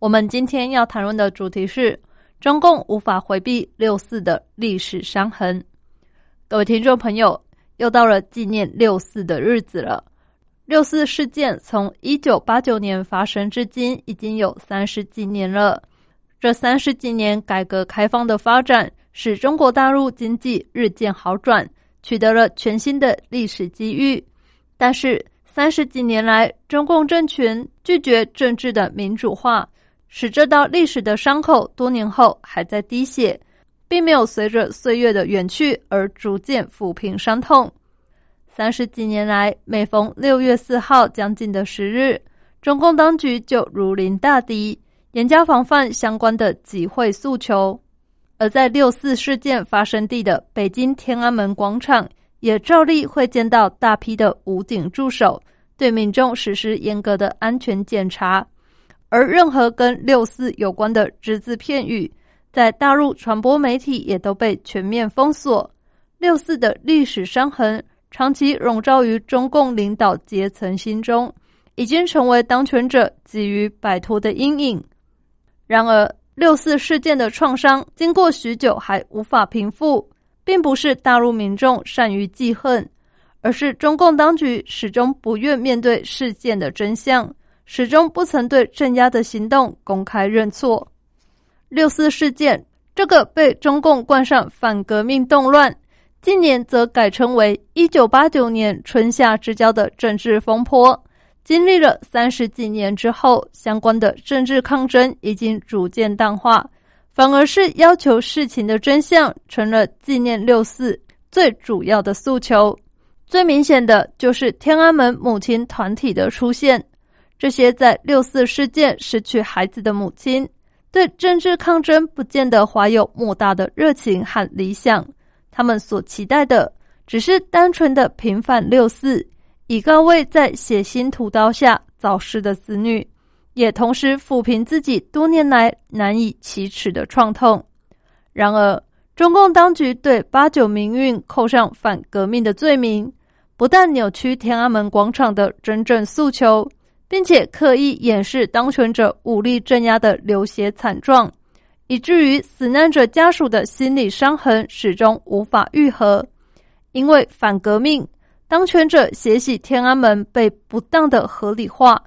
我们今天要谈论的主题是中共无法回避六四的历史伤痕。各位听众朋友，又到了纪念六四的日子了。六四事件从一九八九年发生至今，已经有三十几年了。这三十几年改革开放的发展，使中国大陆经济日渐好转，取得了全新的历史机遇。但是三十几年来，中共政权拒绝政治的民主化，使这道历史的伤口多年后还在滴血，并没有随着岁月的远去而逐渐抚平伤痛。三十几年来，每逢六月四号将近的时日，中共当局就如临大敌，严加防范相关的集会诉求。而在六四事件发生地的北京天安门广场。也照例会见到大批的武警驻守，对民众实施严格的安全检查。而任何跟六四有关的只字片语，在大陆传播媒体也都被全面封锁。六四的历史伤痕长期笼罩于中共领导阶层心中，已经成为当权者急于摆脱的阴影。然而，六四事件的创伤经过许久还无法平复。并不是大陆民众善于记恨，而是中共当局始终不愿面对事件的真相，始终不曾对镇压的行动公开认错。六四事件这个被中共冠上反革命动乱，近年则改称为一九八九年春夏之交的政治风波，经历了三十几年之后，相关的政治抗争已经逐渐淡化。反而是要求事情的真相，成了纪念六四最主要的诉求。最明显的就是天安门母亲团体的出现。这些在六四事件失去孩子的母亲，对政治抗争不见得怀有莫大的热情和理想。他们所期待的，只是单纯的平反六四，以告慰在血腥屠刀下早逝的子女。也同时抚平自己多年来难以启齿的创痛。然而，中共当局对八九民运扣上反革命的罪名，不但扭曲天安门广场的真正诉求，并且刻意掩饰当权者武力镇压的流血惨状，以至于死难者家属的心理伤痕始终无法愈合。因为反革命，当权者血洗天安门被不当的合理化。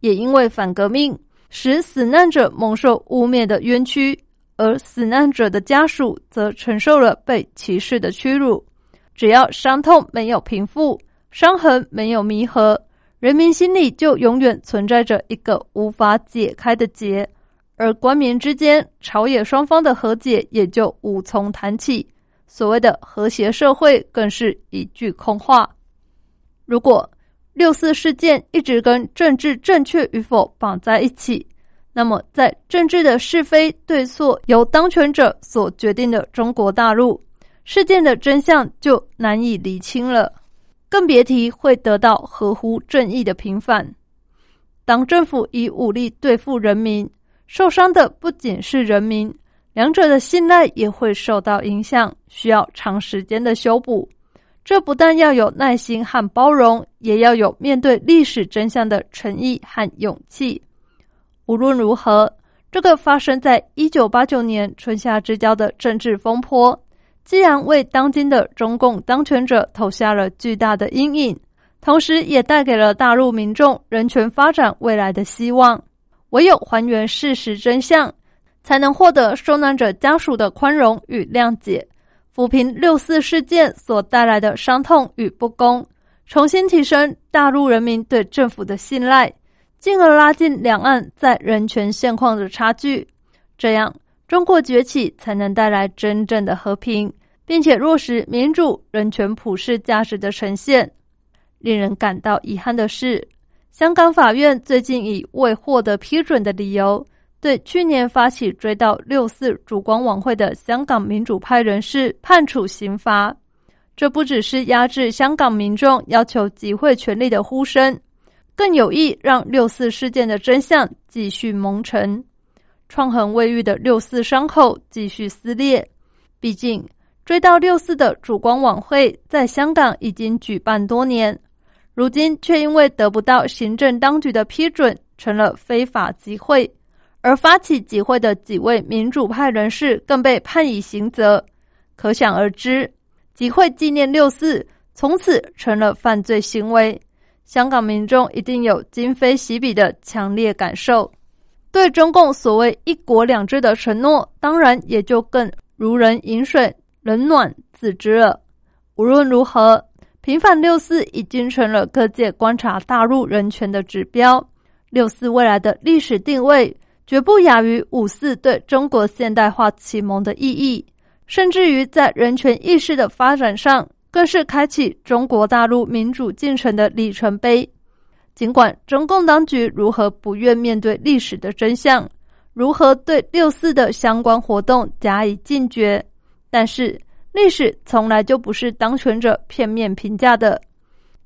也因为反革命，使死难者蒙受污蔑的冤屈，而死难者的家属则承受了被歧视的屈辱。只要伤痛没有平复，伤痕没有弥合，人民心里就永远存在着一个无法解开的结，而官民之间、朝野双方的和解也就无从谈起。所谓的和谐社会，更是一句空话。如果六四事件一直跟政治正确与否绑在一起，那么在政治的是非对错由当权者所决定的中国大陆，事件的真相就难以厘清了，更别提会得到合乎正义的平反。当政府以武力对付人民，受伤的不仅是人民，两者的信赖也会受到影响，需要长时间的修补。这不但要有耐心和包容，也要有面对历史真相的诚意和勇气。无论如何，这个发生在一九八九年春夏之交的政治风波，既然为当今的中共当权者投下了巨大的阴影，同时也带给了大陆民众人权发展未来的希望。唯有还原事实真相，才能获得受难者家属的宽容与谅解。抚平六四事件所带来的伤痛与不公，重新提升大陆人民对政府的信赖，进而拉近两岸在人权现况的差距。这样，中国崛起才能带来真正的和平，并且落实民主、人权、普世价值的呈现。令人感到遗憾的是，香港法院最近以未获得批准的理由，对去年发起追悼六四烛光晚会的香港民主派人士判处刑罚。这不只是压制香港民众要求集会权利的呼声，更有意让六四事件的真相继续蒙尘，创痕未愈的六四伤口继续撕裂。毕竟，追悼六四的烛光晚会在香港已经举办多年，如今却因为得不到行政当局的批准，成了非法集会。而发起集会的几位民主派人士更被判以刑责，可想而知，集会纪念六四从此成了犯罪行为。香港民众一定有今非昔比的强烈感受，对中共所谓“一国两制”的承诺，当然也就更如人饮水，冷暖自知了。无论如何，平反六四已经成了各界观察大陆人权的指标。六四未来的历史定位。绝不亚于五四对中国现代化启蒙的意义，甚至于在人权意识的发展上，更是开启中国大陆民主进程的里程碑。尽管中共当局如何不愿面对历史的真相，如何对六四的相关活动加以禁绝，但是历史从来就不是当权者片面评价的。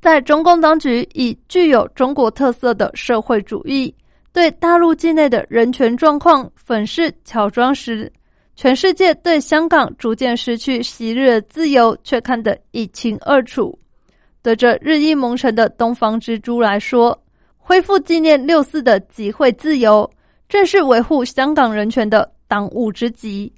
在中共当局以具有中国特色的社会主义。对大陆境内的人权状况粉饰乔装时，全世界对香港逐渐失去昔日的自由却看得一清二楚。对这日益蒙尘的东方之珠来说，恢复纪念六四的集会自由，正是维护香港人权的当务之急。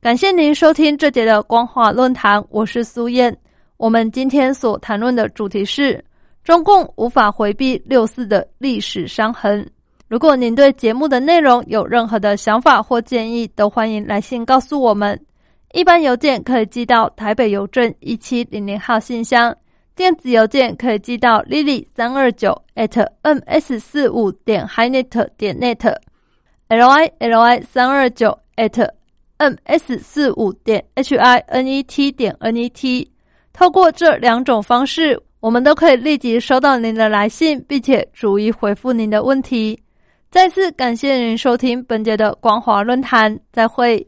感谢您收听这节的光华论坛，我是苏燕。我们今天所谈论的主题是中共无法回避六四的历史伤痕。如果您对节目的内容有任何的想法或建议，都欢迎来信告诉我们。一般邮件可以寄到台北邮政一七零零号信箱，电子邮件可以寄到 lily 三二九 at ms 四五点 hinet 点 net，l i l i 三二九 at ms 四五点 h i n e t 点 n e t。透过这两种方式，我们都可以立即收到您的来信，并且逐一回复您的问题。再次感谢您收听本节的光华论坛，再会。